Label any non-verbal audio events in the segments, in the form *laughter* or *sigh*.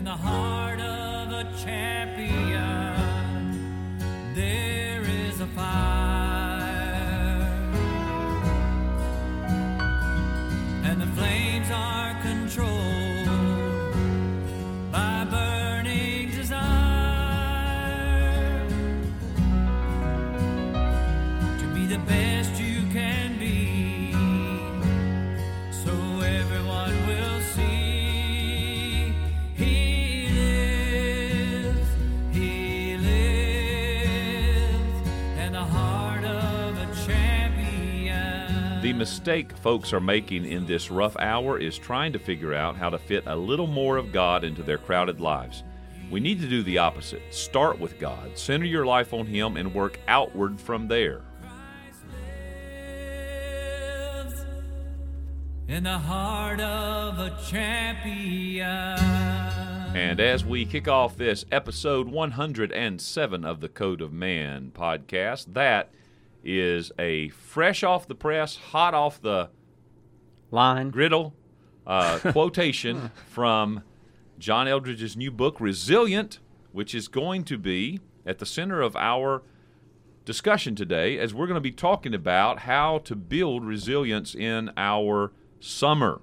In the heart of a champion, there is a fire. Mistake folks are making in this rough hour is trying to figure out how to fit a little more of God into their crowded lives. We need to do the opposite. Start with God, center your life on Him, and work outward from there. in the heart of a champion. And as we kick off this episode 107 of the Code of Man podcast, that is a fresh off the press, hot off the Line. griddle uh, *laughs* quotation from John Eldredge's new book, Resilient, which is going to be at the center of our discussion today as we're going to be talking about how to build resilience in our summer.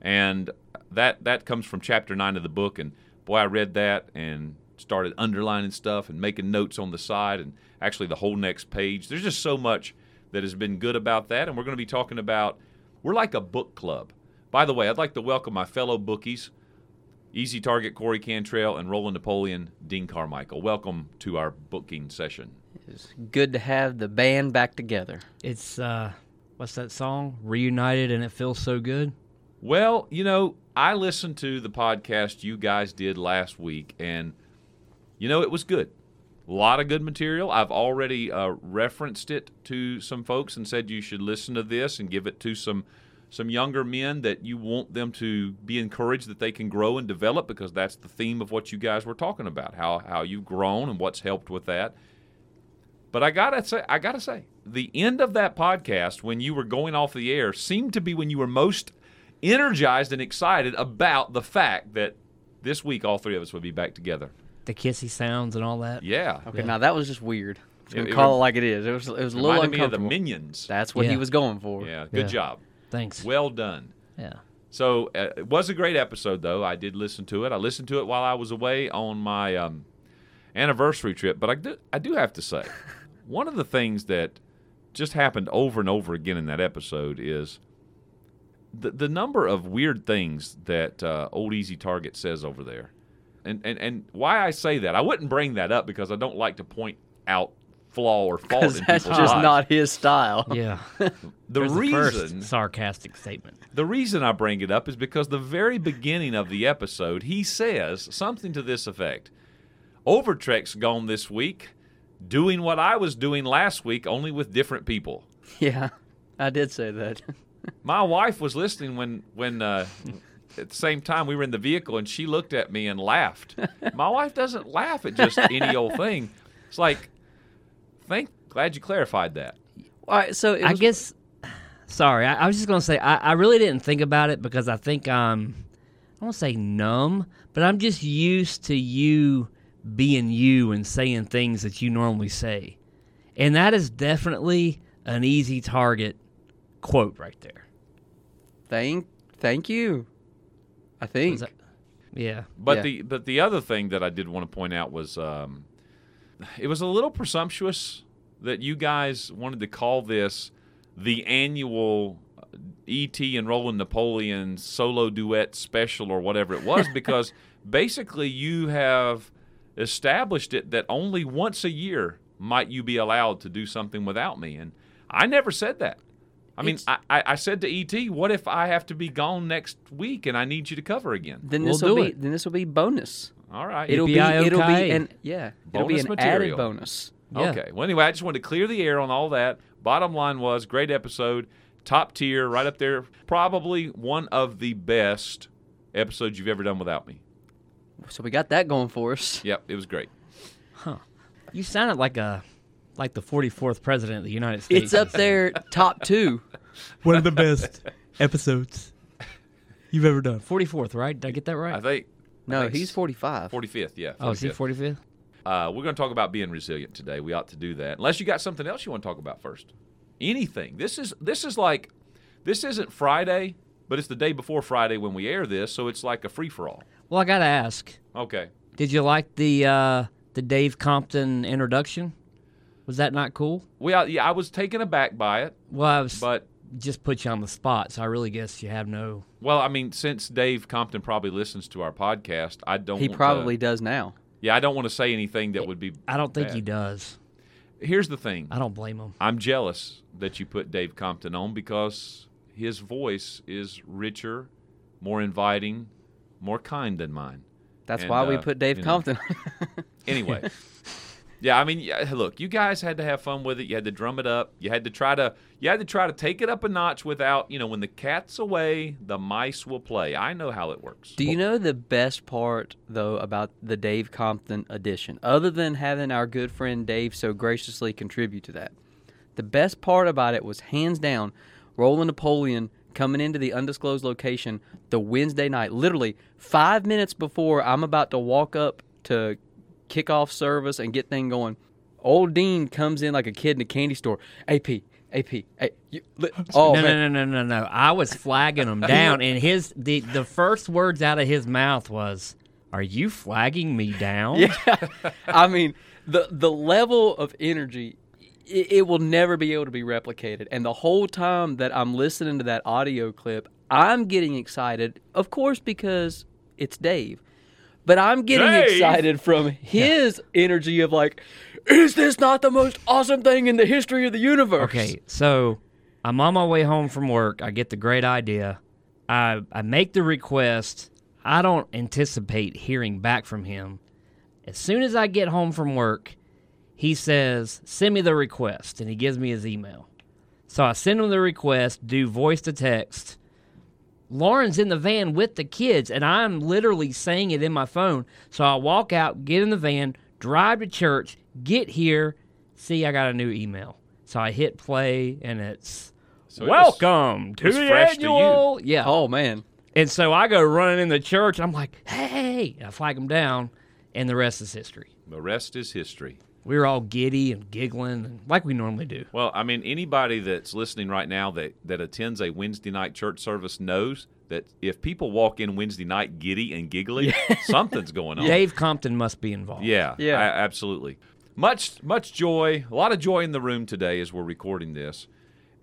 And that that comes from chapter 9 of the book and boy I read that and started underlining stuff and making notes on the side and actually the whole next page. There's just so much that has been good about that and we're going to be talking about we're like a book club. By the way, I'd like to welcome my fellow bookies, Easy Target Corey Cantrell and Roland Napoleon Dean Carmichael. Welcome to our booking session. It's good to have the band back together. It's uh, what's that song? Reunited and it feels so good. Well, you know, I listened to the podcast you guys did last week, and you know, it was good. A lot of good material. I've already uh, referenced it to some folks and said you should listen to this and give it to some some younger men that you want them to be encouraged that they can grow and develop because that's the theme of what you guys were talking about how how you've grown and what's helped with that. But I gotta say, I gotta say, the end of that podcast when you were going off the air seemed to be when you were most energized and excited about the fact that this week all three of us would be back together. The kissy sounds and all that. Yeah, Okay, Yeah. now that was just weird. I'm It- gonna it call it like it is. It was it was a little reminded me of the. Minions. That's what he was going for. Yeah, good Yeah. job. Thanks. Well done. yeah. So uh, it was a great episode, though. I did listen to it. I listened to it while I was away on my um, anniversary trip. But I do, I do have to say, *laughs* one of the things that just happened over and over again in that episode is the the number of weird things that uh, Old Easy Target says over there, and and and why I say that I wouldn't bring that up because I don't like to point out flaw or fault Because in that's just lives. not his style. Yeah. *laughs* the There's the first reason sarcastic statement. the reason I bring it up is because the very beginning of the episode, he says something to this effect Overtrek's gone this week, doing what I was doing last week, only with different people. Yeah, I did say that. *laughs* My wife was listening when, when uh, at the same time we were in the vehicle, and she looked at me and laughed. *laughs* My wife doesn't laugh at just any old thing. It's like, thank, glad you clarified that. All right, so it I was- guess. *sighs* Sorry, I, I was just gonna say I, I really didn't think about it because I think I'm. I won't say numb, but I'm just used to you being you and saying things that you normally say, and that is definitely an easy target quote right there. thank thank you. I think Was that- yeah. But Yeah. the but the other thing that I did want to point out was um, it was a little presumptuous that you guys wanted to call this the annual E.T. and Roland Napoleon solo duet special or whatever it was *laughs* because basically you have established it that only once a year might you be allowed to do something without me and I never said that. I mean, I, I I said to E.T., what if I have to be gone next week and I need you to cover again? then We'll this will do be it. then this will be bonus. All right. It'll be Yippee-yi-yo-ki. it'll be an yeah it'll be Bonus an material. added bonus. Yeah. Okay. Well, anyway, I just wanted to clear the air on all that. Bottom line was great episode, top tier, right up there. Probably one of the best episodes you've ever done without me. So we got that going for us. Yep, it was great. Huh. You sounded like a like the 44th president of the United States. It's up there top two. *laughs* One of the best episodes you've ever done. 44th, right? Did I get that right? I think No, think he's 45. 45th, yeah. Oh, is he 45th. 45th? Uh, we're going to talk about being resilient today. We ought to do that. Unless you got something else you want to talk about first. Anything. This is this is like this isn't Friday, but it's the day before Friday when we air this, so it's like a free for all. Well, I got to ask. Okay. Did you like the uh, the Dave Compton introduction? Was that not cool? Well, yeah, I was taken aback by it, Well, I was but just put you on the spot, so I really guess you have no. well, I mean, since Dave Compton probably listens to our podcast, I don't. He want probably To, does now. yeah, I don't want to say anything that would be. I don't think bad. he does. Here's the thing. I don't blame him. I'm jealous that you put Dave Compton on because his voice is richer, more inviting, more kind than mine. That's And, why we uh, put Dave you know. Compton. Anyway, *laughs* yeah, I mean, look, you guys had to have fun with it. You had to drum it up. You had to try to you had to try to take it up a notch without, you know, when the cat's away, the mice will play. I know how it works. Do you know the best part though about the Dave Compton edition, other than having our good friend Dave so graciously contribute to that? The best part about it was hands down Roland Napoleon coming into the undisclosed location the Wednesday night, literally five minutes before I'm about to walk up to kick off service and get thing going. Old Dean comes in like a kid in a candy store. AP, AP, hey, you, *laughs* oh no, man, no, no, no, no, no. I was flagging him *laughs* down, and his the the first words out of his mouth was, "Are you flagging me down?" *laughs* Yeah, I mean the the level of energy, it, it will never be able to be replicated. And the whole time that I'm listening to that audio clip, I'm getting excited, of course, because it's Dave. But I'm getting Dave? excited from his energy of like, is this not the most awesome thing in the history of the universe? Okay, so I'm on my way home from work. I get the great idea. I I make the request. I don't anticipate hearing back from him. As soon as I get home from work, he says, "Send me the request," and he gives me his email. So I send him the request, do voice to text. Lauren's in the van with the kids, and I'm literally saying it in my phone. So I walk out, get in the van, drive to church, get here, see I got a new email. So I hit play, and it's So it was- welcome to was the fresh to you. annual. Yeah. Oh man, And so I go running in the church. I'm like, hey, and I flag him down, and the rest is history. The rest is history. We were all giddy and giggling, like we normally do. Well, I mean, anybody that's listening right now that, that attends a Wednesday night church service knows that if people walk in Wednesday night giddy and giggly, *laughs* something's going on. Dave Compton must be involved. Yeah, Yeah. a- absolutely. Much much joy, a lot of joy in the room today as we're recording this,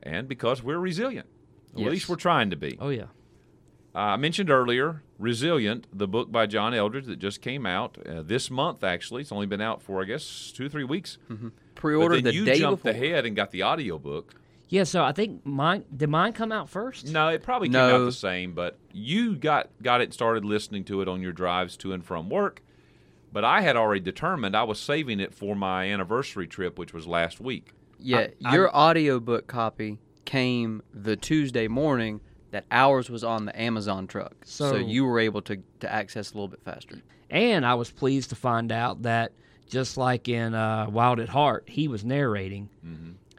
and because we're resilient. Or At least we're trying to be. Oh yeah. Uh, I mentioned earlier, Resilient, the book by John Eldredge that just came out uh, this month. Actually, it's only been out for I guess two or three weeks. But pre-ordered then the you day jumped before. ahead and got the audiobook. Yeah. So I think mine did mine come out first. No, it probably came out the same, but you got got it and started listening to it on your drives to and from work. But I had already determined I was saving it for my anniversary trip, which was last week. Yeah, I- your audiobook copy came the Tuesday morning that ours was on the Amazon truck. So, So- you were able to, to access a little bit faster. And I was pleased to find out that just like in uh, Wild at Heart, he was narrating.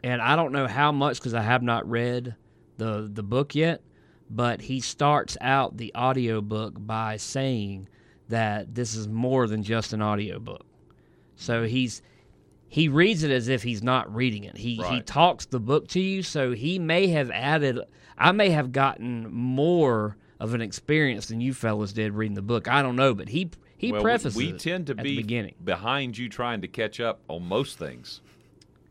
And I don't know how much because I have not read the the book yet, but he starts out the audiobook by saying that this is more than just an audiobook. So he's he reads it as if he's not reading it. He he talks the book to you, so he may have added I may have gotten more of an experience than you fellas did reading the book. I don't know, but he he well, prefaces we, it tend to be beginning. behind you trying to catch up on most things.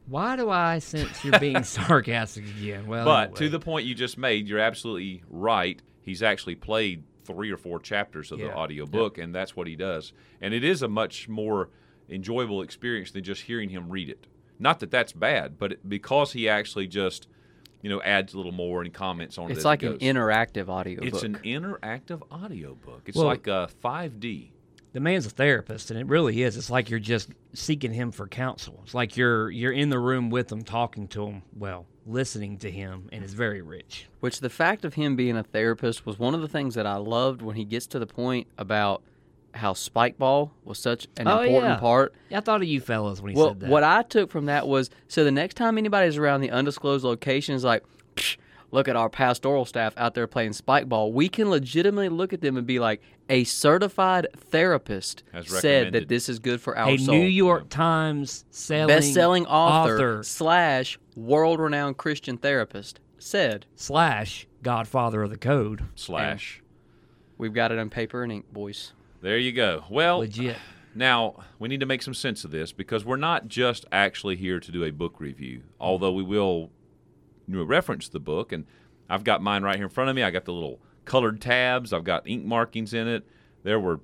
Why do I sense you're being *laughs* sarcastic again? Well, But to the point you just made, you're absolutely right. He's actually played three or four chapters of the Yeah. audio book, and that's what he does. And it is a much more enjoyable experience than just hearing him read it. Not that that's bad, but because he actually just, you know, adds a little more and comments on it. It's like it an interactive audiobook. It's an interactive audio book. It's Well- like a 5D. the man's a therapist, and it really is. It's like you're just seeking him for counsel. It's like you're you're in the room with him, talking to him. Well, listening to him, and it's very rich. Which the fact of him being a therapist was one of the things that I loved when he gets to the point about how Spikeball was such an Oh, important yeah. part. I thought of you fellas when he Well, said that. what I took from that was so the next time anybody's around the undisclosed location is like, "Psh, look at our pastoral staff out there playing spike ball, we can legitimately look at them and be like, a certified therapist said that this is good for our a soul. New York Times selling best-selling author, author slash world-renowned Christian therapist said, slash Godfather of the Code. Slash. "We've got it on paper and ink, boys." There you go. Well, Legit. Now, we need to make some sense of this because we're not just actually here to do a book review, although we will you know, reference the book. And I've got mine right here in front of me. I got the little colored tabs, I've got ink markings in it. There were,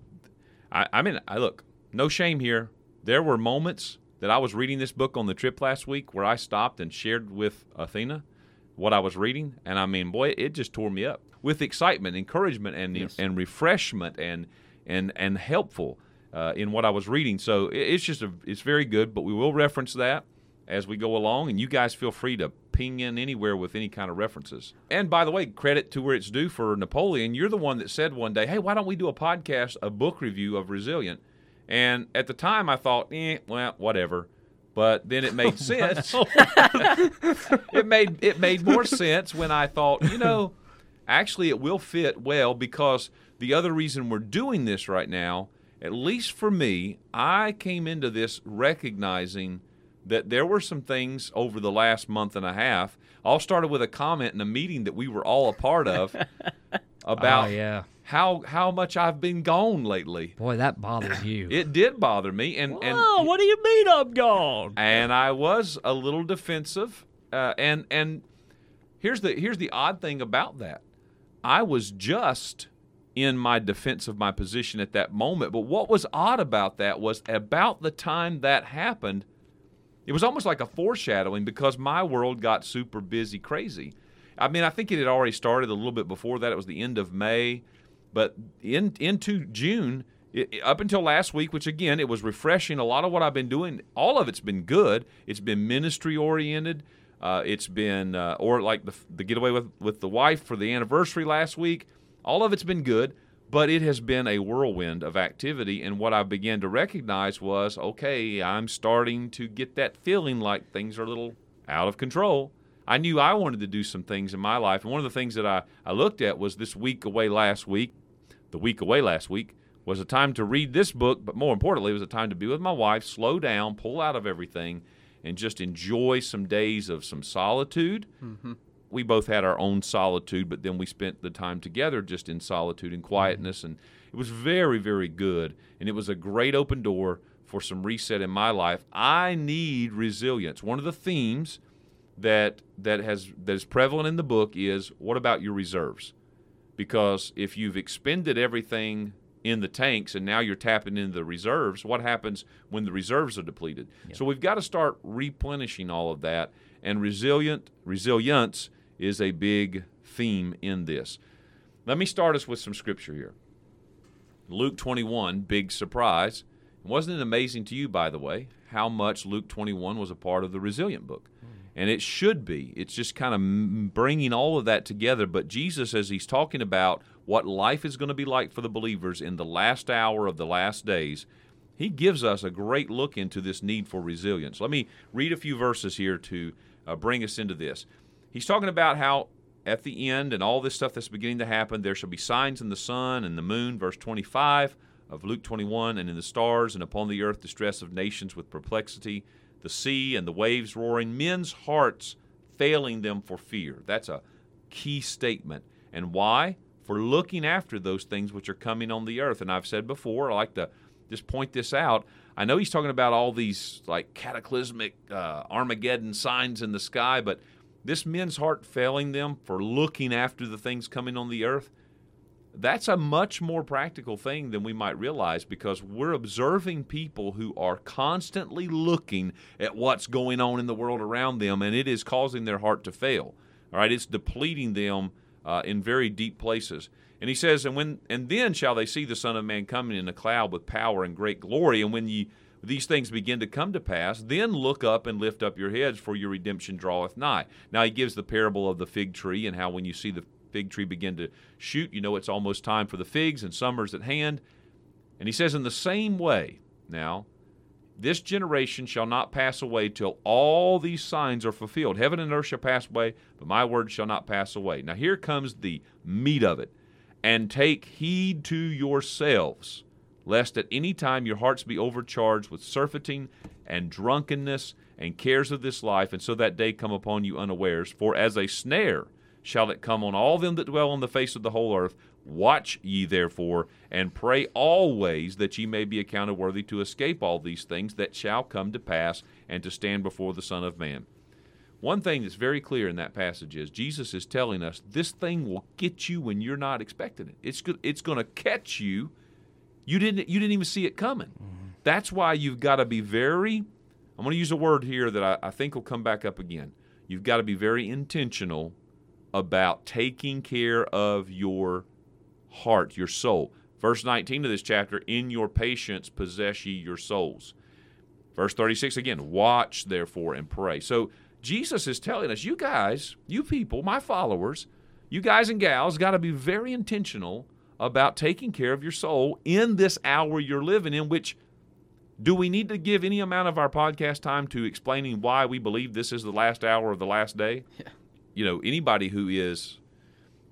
I, I mean, I look, no shame here. There were moments that I was reading this book on the trip last week where I stopped and shared with Athena what I was reading. And I mean, boy, it just tore me up with excitement, encouragement, and, Yes. and refreshment and, and, and helpful uh, in what I was reading. So it's just a, it's very good. But we will reference that as we go along, and you guys feel free to ping in anywhere with any kind of references. And by the way, credit to where it's due for Napoleon. You're the one that said one day, "Hey, why don't we do a podcast, a book review of Resilient?" And at the time, I thought, "Eh, well, whatever." But then it made *laughs* sense. *laughs* it made it made more sense when I thought, you know, actually it will fit well because the other reason we're doing this right now, at least for me, I came into this recognizing that there were some things over the last month and a half. All started with a comment in a meeting that we were all a part of *laughs* about oh yeah, how how much I've been gone lately. boy, that bothers you. *clears throat* It did bother me, and and oh, what do you mean I'm gone? and I was a little defensive. Uh, and and here's the here's the odd thing about that. I was just in my defense of my position at that moment. But what was odd about that was about the time that happened, it was almost like a foreshadowing because my world got super busy, crazy. I mean, I think it had already started a little bit before that. It was the end of May, but in into June, it, up until last week, which again, it was refreshing. A lot of what I've been doing, all of it's been good. It's been ministry oriented. Uh, it's been, uh, or like the, the getaway with, with the wife for the anniversary last week. All of it's been good, but it has been a whirlwind of activity. And what I began to recognize was okay, I'm starting to get that feeling like things are a little out of control. I knew I wanted to do some things in my life. And one of the things that I, I looked at was this week away last week. The week away last week was a time to read this book, but more importantly, it was a time to be with my wife, slow down, pull out of everything, and just enjoy some days of some solitude. Mm-hmm. We both had our own solitude, but then we spent the time together just in solitude and quietness. And it was very, very good. And it was a great open door for some reset in my life. I need resilience. One of the themes that that has that is prevalent in the book is what about your reserves? Because if you've expended everything in the tanks and now you're tapping into the reserves, what happens when the reserves are depleted? So we've got to start replenishing all of that. And resilient resilience is a big theme in this. Let me start us with some scripture here. Luke 21, big surprise. Wasn't it amazing to you, by the way, how much Luke 21 was a part of the Resilient book? And it should be. It's just kind of bringing all of that together. But Jesus, as he's talking about what life is going to be like for the believers in the last hour of the last days, he gives us a great look into this need for resilience. Let me read a few verses here to uh, bring us into this. He's talking about how at the end and all this stuff that's beginning to happen, there shall be signs in the sun and the moon, verse 25 of Luke 21, and in the stars, and upon the earth distress of nations with perplexity, the sea and the waves roaring, men's hearts failing them for fear. That's a key statement. And why? For looking after those things which are coming on the earth. And I've said before, I like to just point this out. I know he's talking about all these like cataclysmic uh, Armageddon signs in the sky, but this men's heart failing them for looking after the things coming on the earth, that's a much more practical thing than we might realize because we're observing people who are constantly looking at what's going on in the world around them, and it is causing their heart to fail. All right, it's depleting them uh, in very deep places. And he says, and when and then shall they see the Son of Man coming in a cloud with power and great glory. And when ye these things begin to come to pass, then look up and lift up your heads, for your redemption draweth nigh. Now he gives the parable of the fig tree and how when you see the fig tree begin to shoot, you know it's almost time for the figs and summer's at hand. And he says, in the same way, now, This generation shall not pass away till all these signs are fulfilled. Heaven and earth shall pass away, but my word shall not pass away. Now, here comes the meat of it. And take heed to yourselves, lest at any time your hearts be overcharged with surfeiting and drunkenness and cares of this life, and so that day come upon you unawares. For as a snare shall it come on all them that dwell on the face of the whole earth. Watch ye therefore, and pray always that ye may be accounted worthy to escape all these things that shall come to pass, and to stand before the Son of Man. One thing that's very clear in that passage is Jesus is telling us this thing will get you when you're not expecting it. It's it's going to catch you. You didn't you didn't even see it coming. Mm-hmm. That's why you've got to be very. I'm going to use a word here that I, I think will come back up again. You've got to be very intentional about taking care of your heart, your soul. Verse 19 of this chapter, in your patience possess ye your souls. Verse 36 again, watch therefore and pray. So Jesus is telling us, you guys, you people, my followers, you guys and gals, got to be very intentional about taking care of your soul in this hour you're living in, which do we need to give any amount of our podcast time to explaining why we believe this is the last hour of the last day? Yeah. You know, anybody who is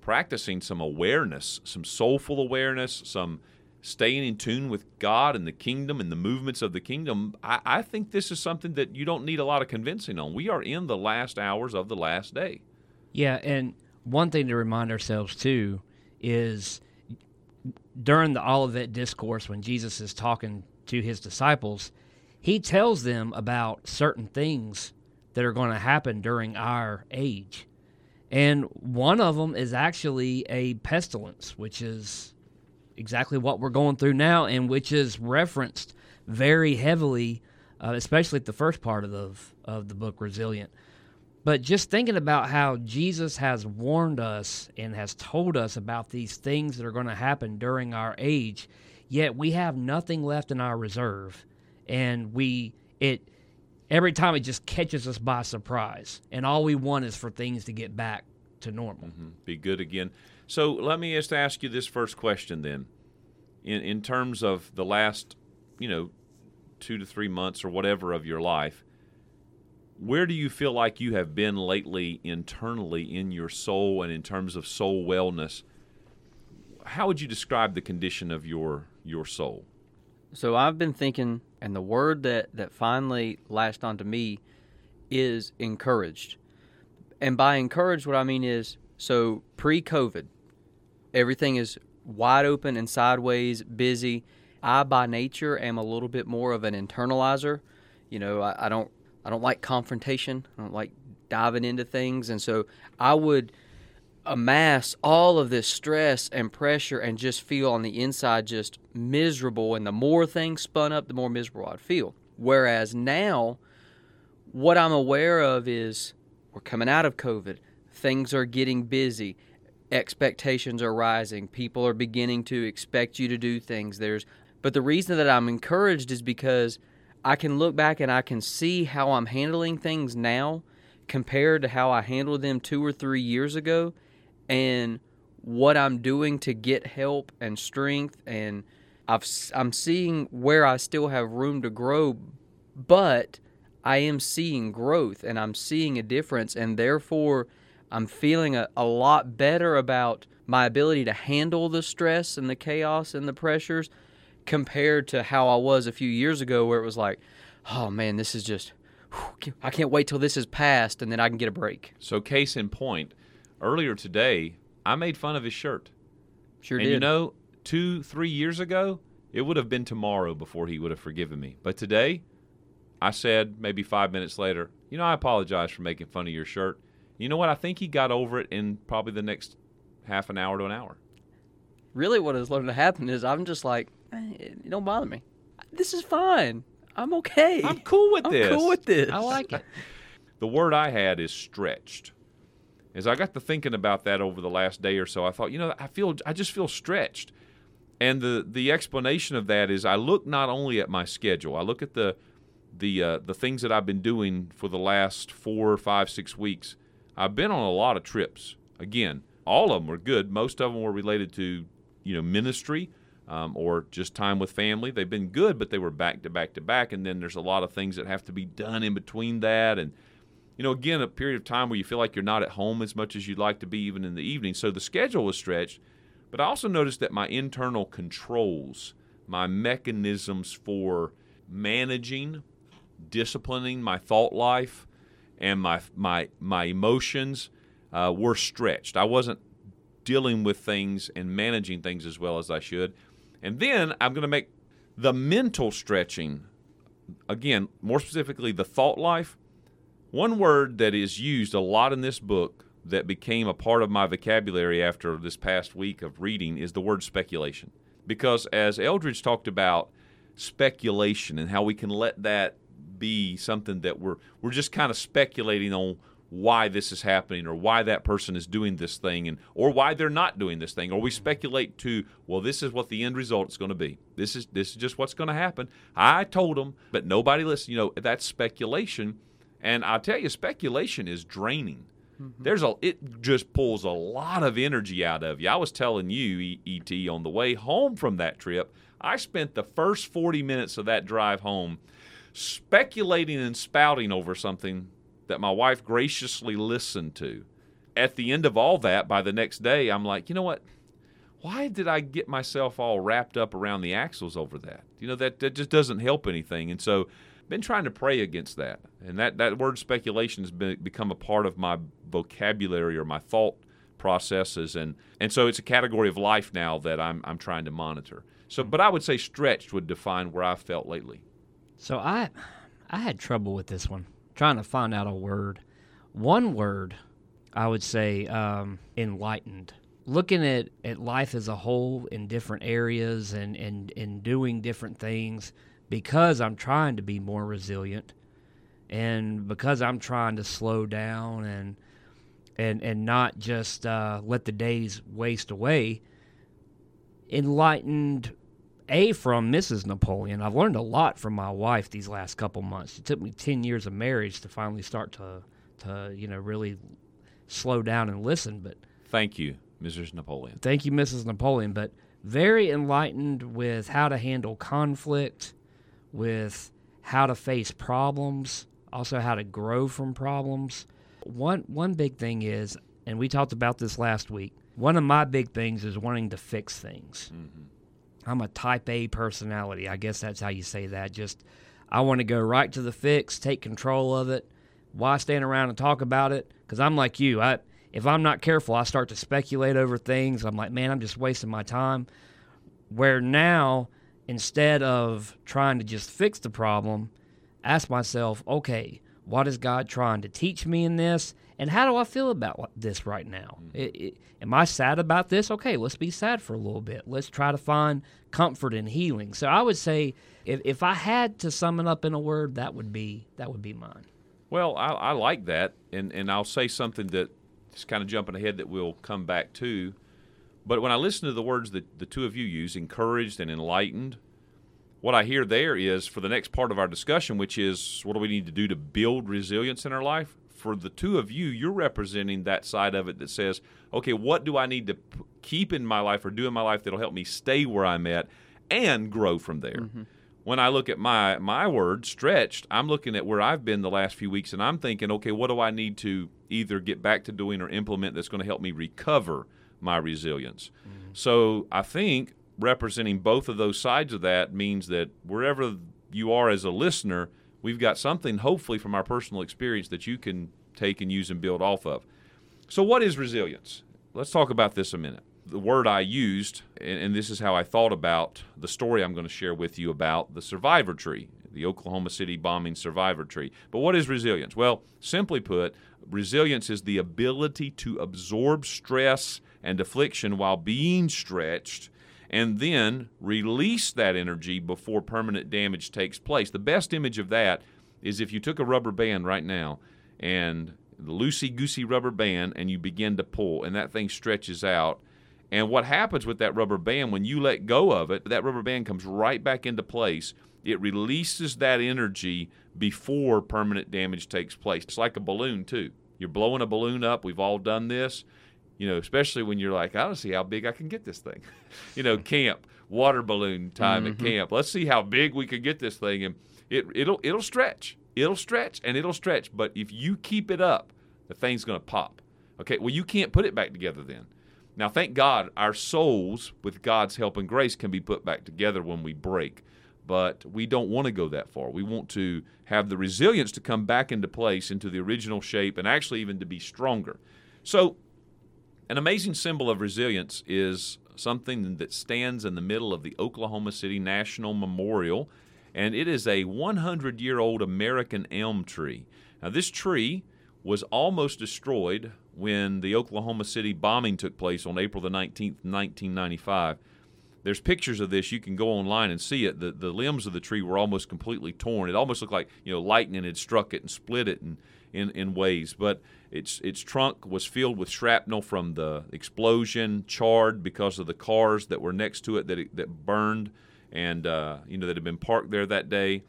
practicing some awareness, some soulful awareness, some staying in tune with God and the kingdom and the movements of the kingdom, I, I think this is something that you don't need a lot of convincing on. We are in the last hours of the last day. Yeah, and one thing to remind ourselves too is during the Olivet discourse when Jesus is talking to his disciples, he tells them about certain things that are going to happen during our age. And one of them is actually a pestilence, which is exactly what we're going through now and which is referenced very heavily, uh, especially at the first part of the, of the book, Resilient. But just thinking about how Jesus has warned us and has told us about these things that are going to happen during our age, yet we have nothing left in our reserve, and we it every time it just catches us by surprise, and all we want is for things to get back to normal. Mm-hmm. be good again. So let me just ask you this first question then. In in terms of the last, you know, two to three months or whatever of your life, where do you feel like you have been lately internally in your soul and in terms of soul wellness? How would you describe the condition of your your soul? So I've been thinking, and the word that that finally latched onto me is encouraged. And by encouraged, what I mean is, so pre-COVID, everything is wide open and sideways, busy. I, by nature, am a little bit more of an internalizer. You know, I, I don't, I don't like confrontation. I don't like diving into things, and so I would amass all of this stress and pressure and just feel on the inside just miserable. And the more things spun up, the more miserable I'd feel. Whereas now, what I'm aware of is we're coming out of COVID, things are getting busy, expectations are rising, people are beginning to expect you to do things. There's, but the reason that I'm encouraged is because I can look back and I can see how I'm handling things now compared to how I handled them two or three years ago and what I'm doing to get help and strength and I've I'm seeing where I still have room to grow but I am seeing growth and I'm seeing a difference and therefore I'm feeling a, a lot better about my ability to handle the stress and the chaos and the pressures compared to how I was a few years ago where it was like oh man this is just whew, I can't wait till this is past and then I can get a break. So case in point, earlier today, I made fun of his shirt. Sure and did. you know, two, three years ago, it would have been tomorrow before he would have forgiven me. But today, I said maybe five minutes later, you know, I apologize for making fun of your shirt. You know what? I think he got over it in probably the next half an hour to an hour. really what has learned to happen is I'm just like, it don't bother me. This is fine. I'm okay. I'm cool with this. I'm this. cool with this. I like it. *laughs* The word I had is stretched. As I got to thinking about that over the last day or so, I thought, you know, I feel I just feel stretched. And the the explanation of that is I look not only at my schedule, I look at the the uh, the things that I've been doing for the last four, five, six weeks. I've been on a lot of trips. Again, all of them were good. Most of them were related to you know ministry. Um, or just time with family. They've been good, but they were back to back to back. And then there's a lot of things that have to be done in between that. And, you know, again, a period of time where you feel like you're not at home as much as you'd like to be, even in the evening. So the schedule was stretched. But I also noticed that my internal controls, my mechanisms for managing, disciplining my thought life, and my my my emotions uh, were stretched. I wasn't dealing with things and managing things as well as I should. And then I'm going to make the mental stretching again, more specifically, the thought life. One word that is used a lot in this book that became a part of my vocabulary after this past week of reading is the word speculation. Because as Eldredge talked about speculation and how we can let that be something that we're we're just kind of speculating on why this is happening or why that person is doing this thing and or why they're not doing this thing. Or we speculate to well this is what the end result is going to be. This is this is just what's going to happen. I told them but nobody listened you know that's speculation. And i'll tell you speculation is draining. Mm-hmm. There's a it just pulls a lot of energy out of you. I was telling you E- et on the way home from that trip i spent the first 40 minutes of that drive home speculating and spouting over something that my wife graciously listened to. At the end of all that, by the next day, I'm like, you know what? Why did I get myself all wrapped up around the axles over that? You know, that, that just doesn't help anything. And so, been trying to pray against that. And that, that word speculation has been, become a part of my vocabulary or my thought processes. And, and so, it's a category of life now that I'm, I'm trying to monitor. So, but I would say stretched would define where I felt lately. So I I had trouble with this one, trying to find out a word. One word I would say um, enlightened. Looking at, at life as a whole in different areas and, and, and doing different things because I'm trying to be more resilient and because I'm trying to slow down and and and not just uh, let the days waste away. Enlightened a from Mrs. Napoleon. I've learned a lot from my wife these last couple months. It took me ten years of marriage to finally start to to you know really slow down and listen. But Thank you, Mrs. Napoleon. thank you, Mrs. Napoleon. But very enlightened with how to handle conflict, with how to face problems, also how to grow from problems. One one big thing is, and we talked about this last week. One of my big things is wanting to fix things. Mm-hmm. I'm a type A personality. I guess that's how you say that. Just I want to go right to the fix, take control of it. Why stand around and talk about it? Because I'm like you. I if I'm not careful, I start to speculate over things. I'm like, man, I'm just wasting my time. Where now, instead of trying to just fix the problem, ask myself, okay, what is God trying to teach me in this? And how do I feel about this right now? Mm-hmm. It, it, am I sad about this? Okay, let's be sad for a little bit. Let's try to find comfort and healing. So I would say, if, if I had to sum it up in a word, that would be that would be mine. Well, I, I like that, and and I'll say something that is kind of jumping ahead that we'll come back to. But when I listen to the words that the two of you use, encouraged and enlightened, what I hear there is for the next part of our discussion, which is what do we need to do to build resilience in our life? For the two of you, you're representing that side of it that says, okay, what do I need to p- keep in my life or do in my life that'll help me stay where I'm at and grow from there? Mm-hmm. When I look at my my word stretched, I'm looking at where I've been the last few weeks, and I'm thinking, okay, what do I need to either get back to doing or implement that's going to help me recover my resilience? Mm-hmm. So I think representing both of those sides of that means that wherever you are as a listener, we've got something hopefully from our personal experience that you can take and use and build off of. So, what is resilience? Let's talk about this a minute. The word I used, and, and this is how I thought about the story I'm going to share with you about the survivor tree, the Oklahoma City bombing survivor tree. But what is resilience? Well, simply put, resilience is the ability to absorb stress and affliction while being stretched and then release that energy before permanent damage takes place. The best image of that is if you took a rubber band right now and the loosey goosey rubber band and you begin to pull and that thing stretches out. And what happens with that rubber band when you let go of it, that rubber band comes right back into place. It releases that energy before permanent damage takes place. It's like a balloon, too. You're blowing a balloon up. We've all done this You know, especially when you're like, I don't see how big I can get this thing. *laughs* you know, camp, water balloon time at mm-hmm. camp. Let's see how big we can get this thing, and it it'll it'll stretch, it'll stretch, and it'll stretch. But if you keep it up, the thing's going to pop. Okay, well you can't put it back together then. Now, thank God, our souls, with God's help and grace, can be put back together when we break. But we don't want to go that far. We want to have the resilience to come back into place, into the original shape, and actually even to be stronger. So, an amazing symbol of resilience is something that stands in the middle of the Oklahoma City National Memorial, and it is a 100 year old American elm tree. Now, this tree was almost destroyed when the Oklahoma City bombing took place on April the 19th, 1995. There's pictures of this. You can go online and see it. The, the limbs of the tree were almost completely torn. It almost looked like you know lightning had struck it and split it in, in, in ways. But its its trunk was filled with shrapnel from the explosion, charred because of the cars that were next to it that it, that burned, and uh, you know that had been parked there that day.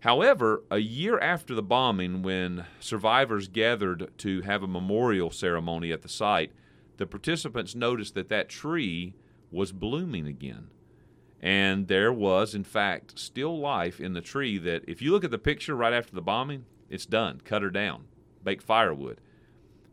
However, a year after the bombing, when survivors gathered to have a memorial ceremony at the site, the participants noticed that that tree was blooming again. And there was, in fact, still life in the tree that, if you look at the picture right after the bombing, it's done. Cut her down, bake firewood.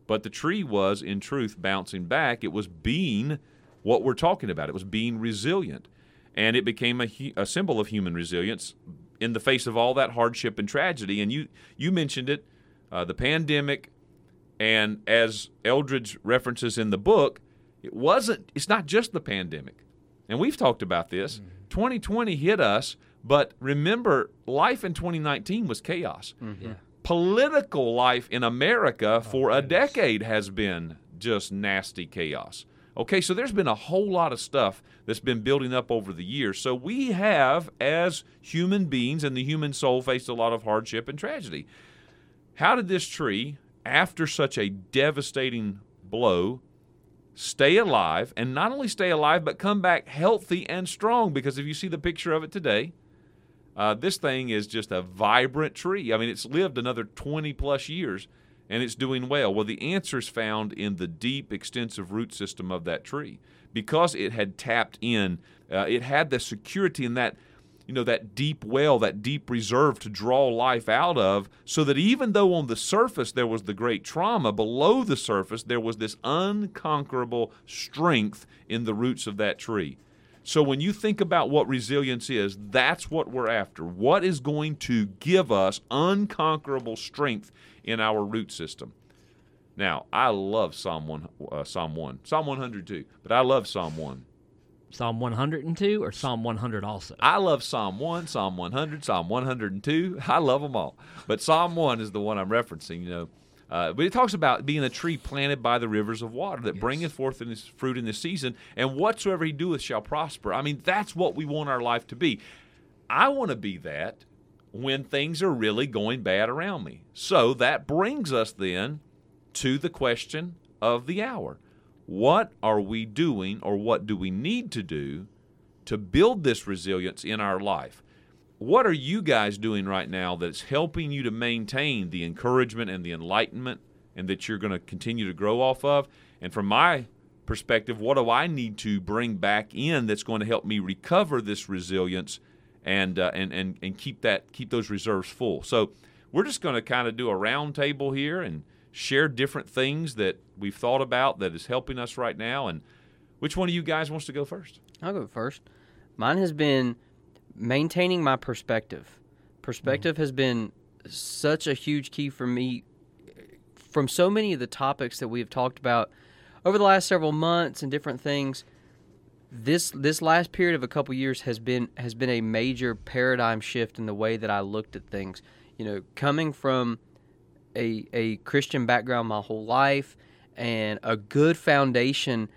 But the tree was, in truth, bouncing back. It was being what we're talking about, it was being resilient. And it became a, a symbol of human resilience in the face of all that hardship and tragedy. And you, you mentioned it uh, the pandemic, and as Eldredge references in the book, it wasn't, it's not just the pandemic. And we've talked about this. 2020 hit us, but remember, life in 2019 was chaos. Mm-hmm. Yeah. Political life in America oh, for a decade has been just nasty chaos. Okay, so there's been a whole lot of stuff that's been building up over the years. So we have, as human beings and the human soul, faced a lot of hardship and tragedy. How did this tree, after such a devastating blow, stay alive and not only stay alive, but come back healthy and strong? Because if you see the picture of it today, uh, this thing is just a vibrant tree. I mean, it's lived another 20 plus years and it's doing well. Well, the answer is found in the deep, extensive root system of that tree because it had tapped in. Uh, it had the security in that, you know, that deep well, that deep reserve to draw life out of, so that even though on the surface there was the great trauma, below the surface there was this unconquerable strength in the roots of that tree. So when you think about what resilience is, that's what we're after. What is going to give us unconquerable strength in our root system? Now, I love Psalm one, uh, Psalm one, Psalm 102, but I love Psalm one. Psalm 102 or Psalm 100 also? I love Psalm 1, Psalm 100, Psalm 102. I love them all. But Psalm 1 is the one I'm referencing, you know. Uh, but it talks about being a tree planted by the rivers of water that bringeth forth in his fruit in this season, and whatsoever he doeth shall prosper. I mean, that's what we want our life to be. I want to be that when things are really going bad around me. So that brings us then to the question of the hour. What are we doing, or what do we need to do to build this resilience in our life? What are you guys doing right now that's helping you to maintain the encouragement and the enlightenment and that you're going to continue to grow off of? And from my perspective, what do I need to bring back in that's going to help me recover this resilience and uh, and and and keep that keep those reserves full? So we're just going to kind of do a round table here and share different things that we've thought about that is helping us right now. And which one of you guys wants to go first? I'll go first. Mine has been maintaining my perspective. Perspective has been such a huge key for me from so many of the topics that we've talked about over the last several months and different things. This this last period of a couple years has been has been a major paradigm shift in the way that I looked at things. You know, coming from a a Christian background my whole life and a good foundation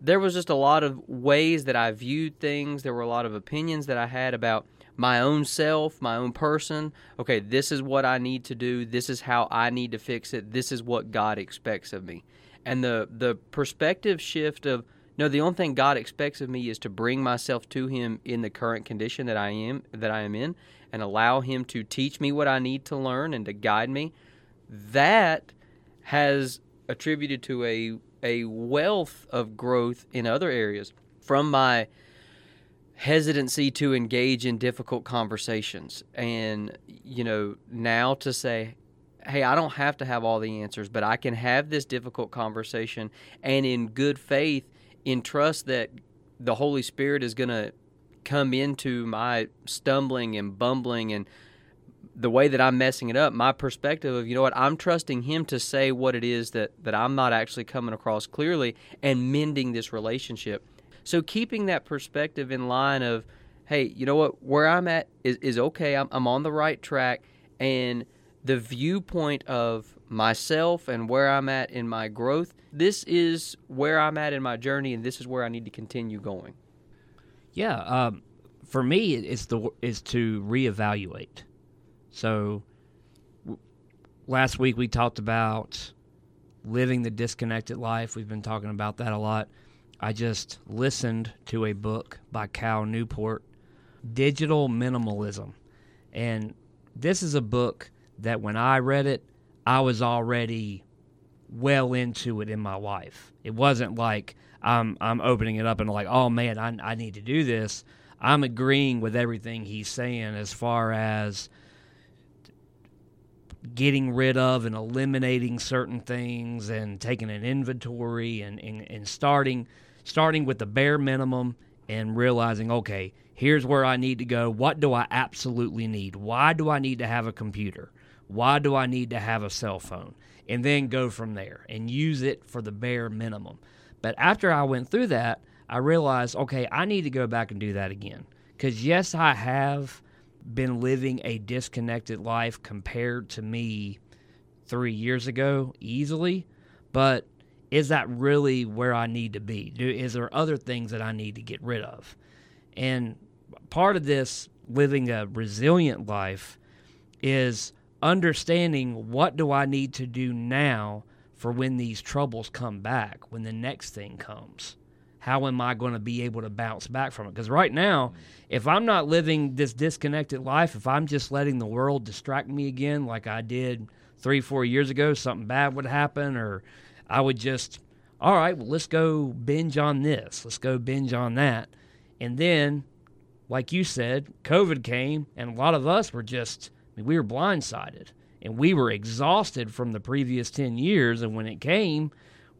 there was just a lot of ways that I viewed things. There were a lot of opinions that I had about my own self, my own person. Okay, this is what I need to do. This is how I need to fix it. This is what God expects of me. And the the perspective shift of no, the only thing God expects of me is to bring myself to him in the current condition that I am that I am in and allow him to teach me what I need to learn and to guide me. That has attributed to a a wealth of growth in other areas from my hesitancy to engage in difficult conversations. And you know now to say hey i don't have to have all the answers but i can have this difficult conversation and in good faith in trust that the holy spirit is going to come into my stumbling and bumbling and the way that I'm messing it up, my perspective of, you know what, I'm trusting him to say what it is that, that I'm not actually coming across clearly and mending this relationship. So keeping that perspective in line of, hey, you know what, where I'm at is, is okay. I'm, I'm on the right track. And the viewpoint of myself and where I'm at in my growth, this is where I'm at in my journey, and this is where I need to continue going. Yeah, um, for me, it's the is to reevaluate. So, w- last week we talked about living the disconnected life. We've been talking about that a lot. I just listened to a book by Cal Newport, Digital Minimalism. And this is a book that when I read it, I was already well into it in my life. It wasn't like I'm I'm opening it up and like, oh man, I, I need to do this. I'm agreeing with everything he's saying as far as getting rid of and eliminating certain things and taking an inventory and, and, and starting starting with the bare minimum and realizing okay here's where i need to go. What do i absolutely need? Why do i need to have a computer? Why do i need to have a cell phone? And then go from there and use it for the bare minimum. But after i went through that i realized okay i need to go back and do that again. Because yes i have been living a disconnected life compared to me three years ago easily, but is that really where I need to be? Do, is there other things that I need to get rid of? And part of this living a resilient life is understanding what do I need to do now for when these troubles come back, when the next thing comes how am I going to be able to bounce back from it? Because right now, if I'm not living this disconnected life, if I'm just letting the world distract me again, like I did three, four years ago, something bad would happen, or I would just, all right, well, let's go binge on this, let's go binge on that. And then, like you said, COVID came, and a lot of us were just, I mean, we were blindsided and we were exhausted from the previous 10 years. And when it came,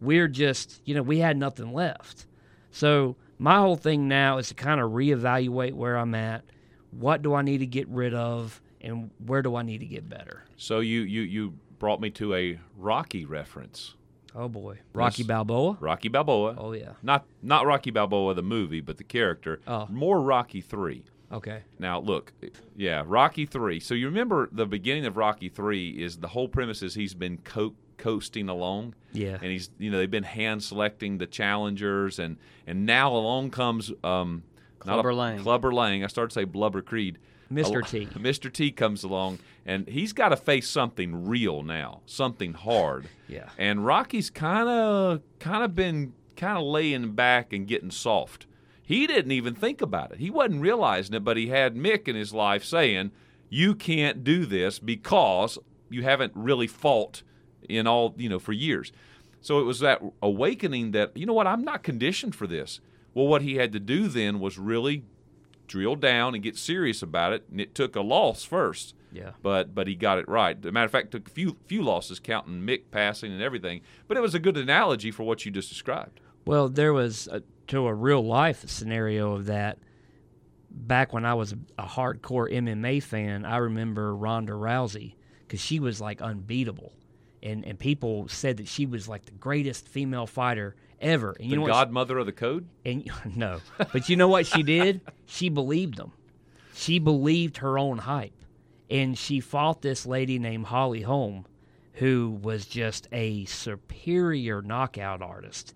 we're just, you know, we had nothing left. So my whole thing now is to kind of reevaluate where I'm at. What do I need to get rid of, and where do I need to get better? So you you you brought me to a Rocky reference. Oh boy, Rocky Yes. Balboa. Rocky Balboa. Oh yeah. Not not Rocky Balboa the movie, but the character. Oh. More Rocky 3. Okay. Now look, yeah, Rocky 3. So you remember the beginning of Rocky 3 is the whole premise is he's been co- coasting along. Yeah. And he's you know they've been hand selecting the challengers and and now along comes um not a- Clubber Lang. Clubber Lang. I started to say Blubber Creed. Mr. T. *laughs* Mr. T comes along and he's got to face something real now, something hard. *laughs* Yeah. And Rocky's kind of kind of been kind of laying back and getting soft. He didn't even think about it. He wasn't realizing it, but he had Mick in his life saying, "You can't do this because you haven't really fought in all, you know, for years." So it was that awakening that, you know what, I'm not conditioned for this. Well, what he had to do then was really drill down and get serious about it, and it took a loss first Yeah. but but he got it right. As a matter of fact, took a few few losses, counting Mick passing and everything. But it was a good analogy for what you just described. Well, there was a, to a real life scenario of that. Back when I was a, a hardcore MMA fan, I remember Ronda Rousey because she was like unbeatable, and and people said that she was like the greatest female fighter ever. And you The know what? she- godmother of the code. and *laughs* no, but you know what she did? She believed them. She believed her own hype, and she fought this lady named Holly Holm, who was just a superior knockout artist,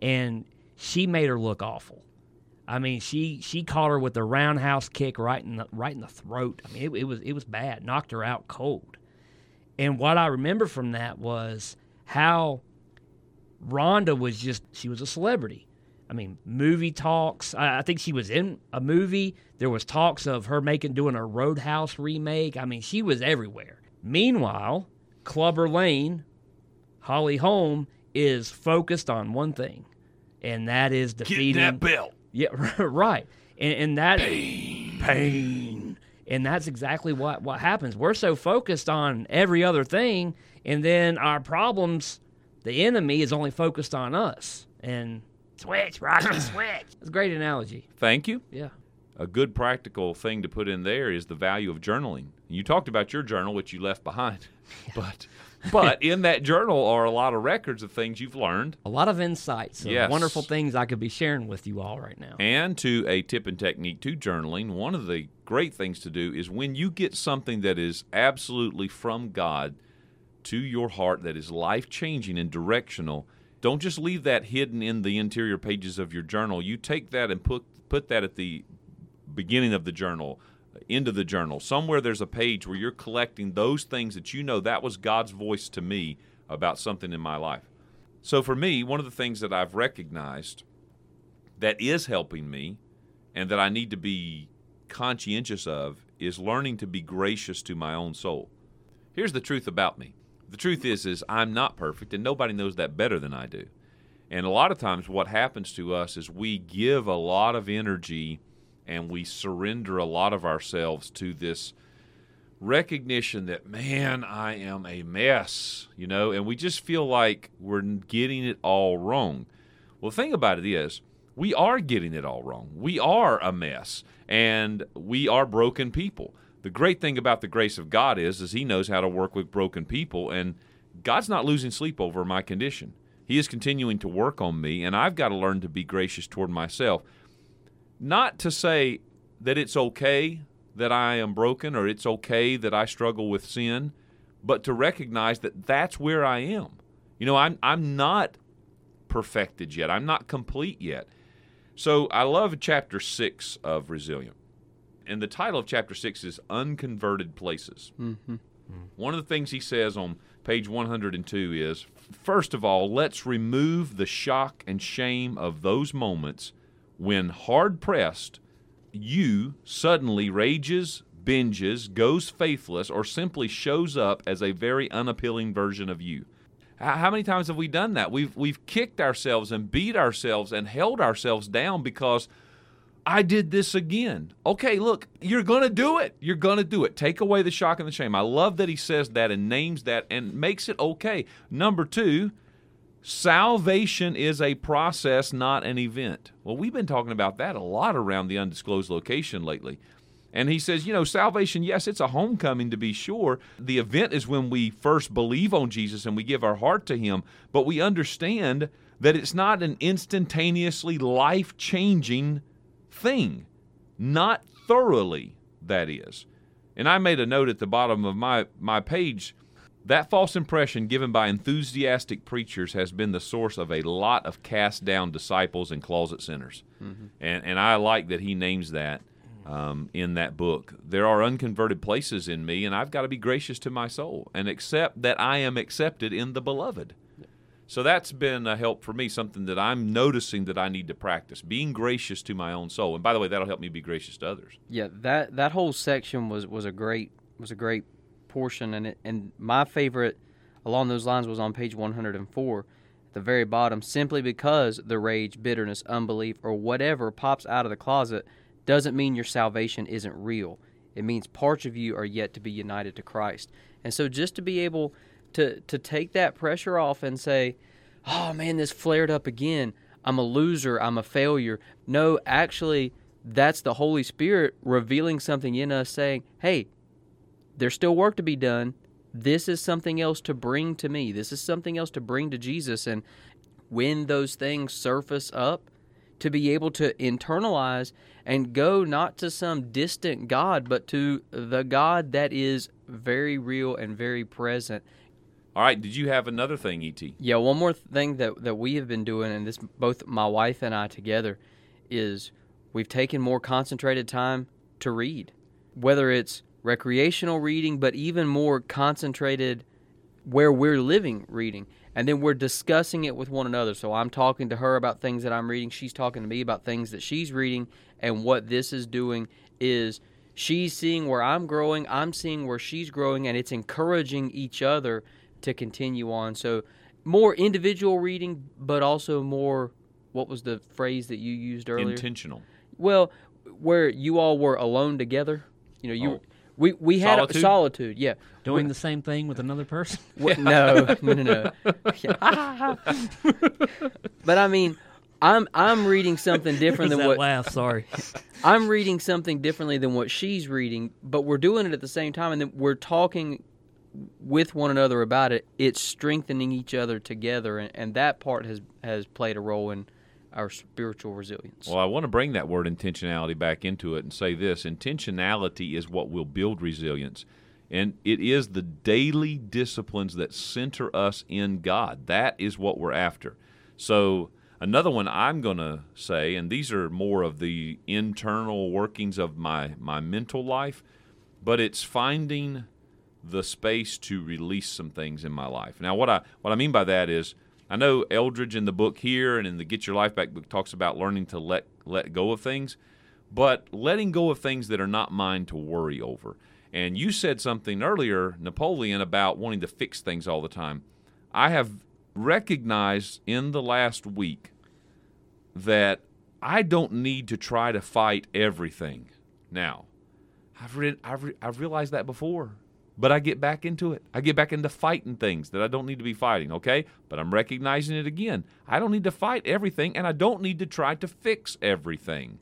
and she made her look awful. I mean, she she caught her with a roundhouse kick right in the right in the throat. I mean, it, it was it was bad. Knocked her out cold. And what I remember from that was how Ronda was just she was a celebrity. I mean, movie talks. I, I think she was in a movie. There was talks of her making doing a Roadhouse remake. I mean, she was everywhere. Meanwhile, Clubber Lang, Holly Holm is focused on one thing, and that is defeating that belt. Yeah, *laughs* right. And, and that pain. pain. And that's exactly what what happens. We're so focused on every other thing, and then our problems, the enemy is only focused on us. And switch, Rocky, *coughs* switch. That's a great analogy. Thank you. Yeah. A good practical thing to put in there is the value of journaling. You talked about your journal, which you left behind, *laughs* but but *laughs* in that journal are a lot of records of things you've learned, A lot of insights, Yes. wonderful things I could be sharing with you all right now. and to a tip and technique to journaling. One of the great things to do is when you get something that is absolutely from God to your heart that is life changing and directional. Don't just leave that hidden in the interior pages of your journal. You take that and put put that at the beginning of the journal, into the journal. Somewhere there's a page where you're collecting those things that you know that was God's voice to me about something in my life. So for me, one of the things that I've recognized that is helping me and that I need to be conscientious of is learning to be gracious to my own soul. Here's the truth about me. The truth is is I'm not perfect and nobody knows that better than I do. And a lot of times what happens to us is we give a lot of energy and we surrender a lot of ourselves to this recognition that man i am a mess you know? And we just feel like we're getting it all wrong. Well the thing about it is we are getting it all wrong. We are a mess and we are broken people. The great thing about the grace of god is is he knows how to work with broken people and god's not losing sleep over my condition. He is continuing to work on me and i've got to learn to be gracious toward myself not to say that it's okay that I am broken or it's okay that I struggle with sin, but to recognize that that's where I am. You know, I'm I'm not perfected yet. I'm not complete yet. So I love chapter 6 of Resilient. And the title of chapter 6 is Unconverted Places. Mm-hmm. Mm-hmm. One of the things he says on page 102 is first of all, let's remove the shock and shame of those moments when hard pressed, you suddenly rages, binges, goes faithless, or simply shows up as a very unappealing version of you. How many times have we done that? We've we've kicked ourselves and beat ourselves and held ourselves down because I did this again. Okay, look, you're going to do it. You're going to do it. Take away the shock and the shame. I love that he says that and names that and makes it okay. Number 2, salvation is a process, not an event. Well, we've been talking about that a lot around the undisclosed location lately. And he says, you know, salvation, yes, it's a homecoming to be sure. The event is when we first believe on Jesus and we give our heart to him, but we understand that it's not an instantaneously life changing thing. Not thoroughly, that is. And I made a note at the bottom of my, my page that false impression given by enthusiastic preachers has been the source of a lot of cast down disciples and closet sinners. And, and I like that he names that um, in that book. There are unconverted places in me, and I've got to be gracious to my soul and accept that I am accepted in the beloved. So that's been a help for me, something that I'm noticing that I need to practice, being gracious to my own soul. And by the way, that'll help me be gracious to others. Yeah, that that whole section was was a great was a great portion, and it, and my favorite along those lines was on page 104, at the very bottom. Simply because the rage, bitterness, unbelief, or whatever pops out of the closet, doesn't mean your salvation isn't real. It means parts of you are yet to be united to Christ, and so just to be able to to take that pressure off and say, "Oh man, this flared up again. I'm a loser. I'm a failure." No, actually, that's the Holy Spirit revealing something in us, saying, "Hey, there's still work to be done. This is something else to bring to me. This is something else to bring to Jesus." And when those things surface up, to be able to internalize and go not to some distant God, but to the God that is very real and very present. All right, did you have another thing, E.T.? Yeah, one more thing that that we have been doing, and this both my wife and I together, is we've taken more concentrated time to read, whether it's recreational reading, but even more concentrated where we're living reading. And then we're discussing it with one another. So I'm talking to her about things that I'm reading. She's talking to me about things that she's reading. And what this is doing is she's seeing where I'm growing, I'm seeing where she's growing, and it's encouraging each other to continue on. So more individual reading, but also more. What was the phrase that you used earlier? Intentional. Well, where you all were alone together. You know, you Oh. We we had Solitude? A, solitude. Yeah. Doing the same thing with another person. *laughs* What, no, no, no, no. *laughs* But I mean, I'm I'm reading something different than that what laugh? Sorry. *laughs* I'm reading something differently than what she's reading, but we're doing it at the same time, and then we're talking with one another about it. It's strengthening each other together, and, and that part has has played a role in our spiritual resilience. Well, I want to bring that word intentionality back into it and say this intentionality is what will build resilience. And it is the daily disciplines that center us in God. That is what we're after. So, another one I'm going to say, and these are more of the internal workings of my, my mental life, but it's finding the space to release some things in my life. Now, what I what I mean by that is, I know Eldredge in the book here and in the Get Your Life Back book talks about learning to let let go of things, but letting go of things that are not mine to worry over. And you said something earlier, Napoleon, about wanting to fix things all the time. I have recognized in the last week that I don't need to try to fight everything now. I've re- I've, re- I've realized that before, but I get back into it. I get back into fighting things that I don't need to be fighting. Okay, but I'm recognizing it again. I don't need to fight everything, and I don't need to try to fix everything.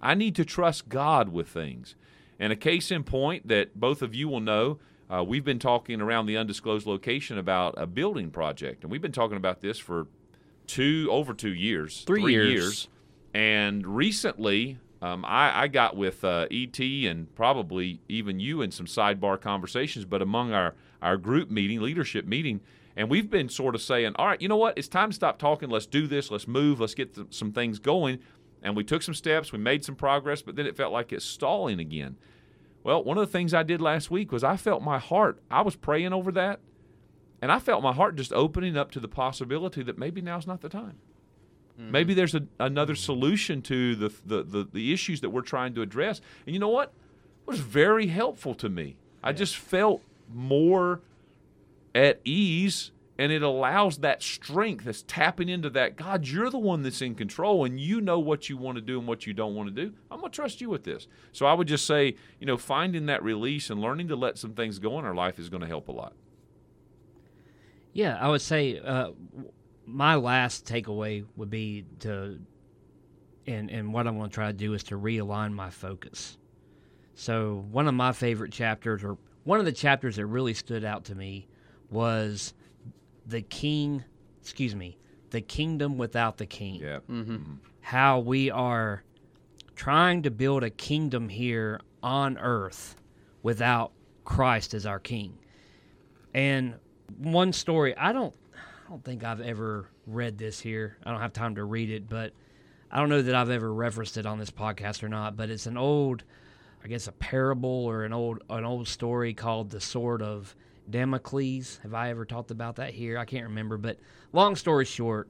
I need to trust God with things. And a case in point that both of you will know, uh, we've been talking around the undisclosed location about a building project, and we've been talking about this for two over two years, Three years. and recently, um, I, I got with uh, ET and probably even you in some sidebar conversations, but among our, our group meeting, leadership meeting, and we've been sort of saying, all right, you know what? It's time to stop talking. Let's do this. Let's move. Let's get th- some things going. And we took some steps. We made some progress, but then it felt like it's stalling again. Well, one of the things I did last week was I felt my heart, I was praying over that, and I felt my heart just opening up to the possibility that maybe now's not the time. Maybe there's a, another solution to the, the, the, the issues that we're trying to address. And you know what? It was very helpful to me. I just felt more at ease, and it allows that strength that's tapping into that. God, you're the one that's in control, and you know what you want to do and what you don't want to do. I'm going to trust you with this. So I would just say, you know, finding that release and learning to let some things go in our life is going to help a lot. Yeah, I would say uh, my last takeaway would be to, and and what I'm going to try to do is to realign my focus. So one of my favorite chapters, or one of the chapters that really stood out to me, was the king. Excuse me, the kingdom without the king Yeah. Mm-hmm. Mm-hmm. how we are trying to build a kingdom here on earth without Christ as our king. And one story, I don't I don't think I've ever read this here. I don't have time to read it, but I don't know that I've ever referenced it on this podcast or not, but it's an old I guess a parable or an old an old story called the sword of Damocles. Have I ever talked about that here? I can't remember, but long story short,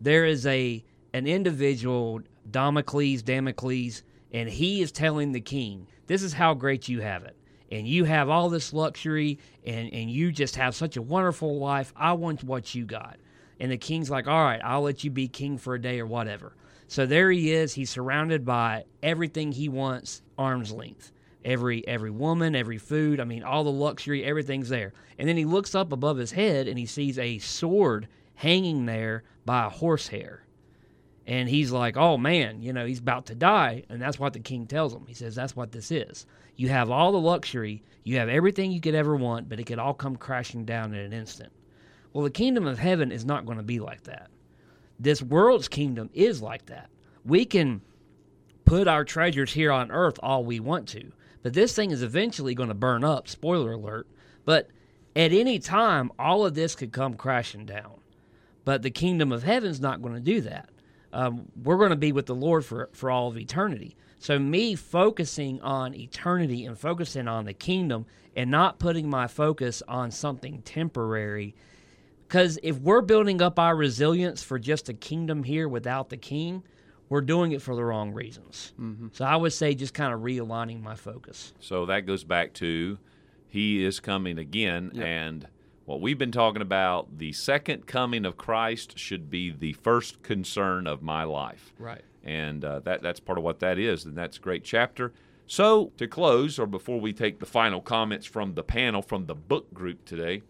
there is a an individual Damocles, Damocles, and he is telling the king, "This is how great you have it, and you have all this luxury, and and you just have such a wonderful life. I want what you got." And the king's like, "All right, I'll let you be king for a day or whatever." So there he is. He's surrounded by everything he wants, arm's length. Every every woman, every food. I mean, all the luxury, everything's there. And then he looks up above his head and he sees a sword hanging there by a horsehair. And he's like, oh man, you know, he's about to die. And that's what the king tells him. He says, that's what this is. You have all the luxury, you have everything you could ever want, but it could all come crashing down in an instant. Well, the kingdom of heaven is not going to be like that. This world's kingdom is like that. We can put our treasures here on earth all we want to, but this thing is eventually going to burn up. Spoiler alert. But at any time, all of this could come crashing down. But the kingdom of heaven's not going to do that. Um, we're going to be with the Lord for, for all of eternity. So, me focusing on eternity and focusing on the kingdom and not putting my focus on something temporary. Because if we're building up our resilience for just a kingdom here without the king, we're doing it for the wrong reasons. So, I would say just kind of realigning my focus. So that goes back to he is coming again, and what we've been talking about, the second coming of Christ should be the first concern of my life. Right. And uh, that, that's part of what that is, and that's a great chapter. So, to close, or before we take the final comments from the panel from the book group today,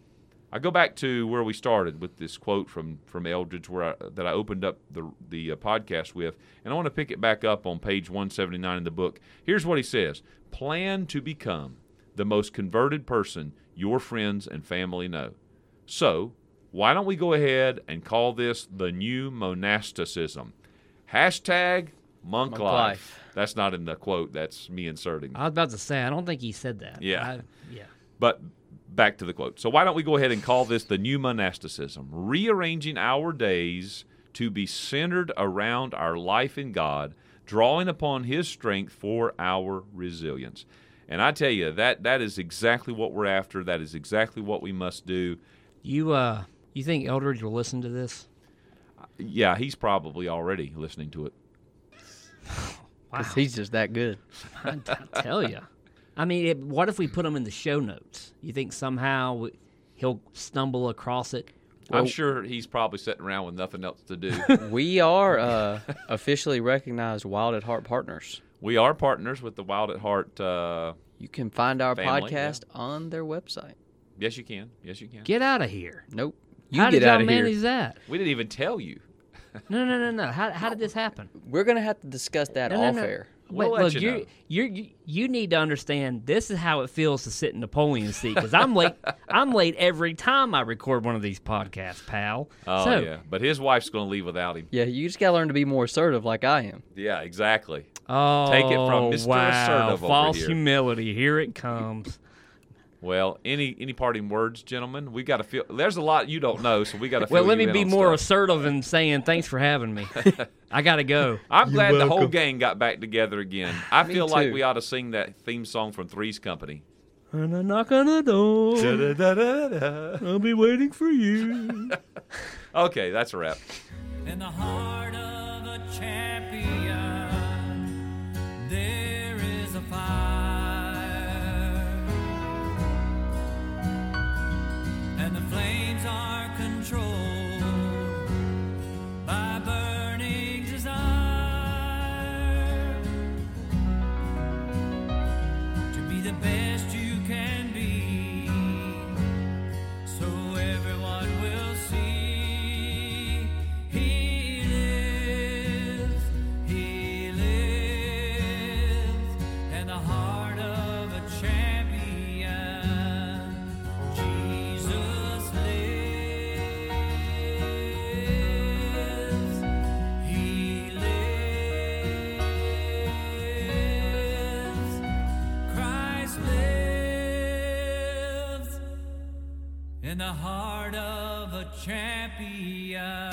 I go back to where we started with this quote from from Eldredge, where I, that I opened up the the uh, podcast with, and I want to pick it back up on page 179 in the book. Here's what he says: Plan to become the most converted person your friends and family know. So, why don't we go ahead and call this the new monasticism? Hashtag monk, Monk life. life. That's not in the quote. That's me inserting. I was about to say, I don't think he said that. Yeah. I- yeah. But back to the quote. So why don't we go ahead and call this the new monasticism, rearranging our days to be centered around our life in God, drawing upon his strength for our resilience. And I tell you that that is exactly what we're after. That is exactly what we must do. You uh, you think Eldredge will listen to this? Yeah, he's probably already listening to it. *laughs* Wow. Because he's just that good. I, *laughs* I tell you. I mean, it, what if we put him in the show notes? You think somehow we, he'll stumble across it? I'm sure he's probably sitting around with nothing else to do. *laughs* We are uh, officially recognized Wild at Heart partners. We are partners with the Wild at Heart. Uh, You can find our Family, yeah. podcast on their website. yes, you can. Yes, you can. Get out of here. Nope. You How get did y'all out here. manage that? We didn't even tell you. *laughs* No, no, no, no. How, how did this happen? We're gonna have to discuss that No, no, off no. air. We'll Wait, let look, you you know. you you you need to understand. This is how it feels to sit in Napoleon's seat because I'm late. *laughs* I'm late every time I record one of these podcasts, pal. Oh so, yeah, but his wife's going to leave without him. Yeah, you just gotta learn to be more assertive, like I am. Yeah, exactly. Oh, Take it from oh, Mr. Wow, Assertive over false here. humility. Here it comes. Well, any any parting words, gentlemen? We got to feel. There's a lot you don't know, so we got to. well, let me be more assertive in saying thanks for having me. *laughs* I gotta go. I'm glad the whole gang got back together again. I Me feel like we ought to sing that theme song from Three's Company. And I knock on the door. I'll be waiting for you. *laughs* Okay, that's a wrap. In the heart of a champion, the heart of a champion.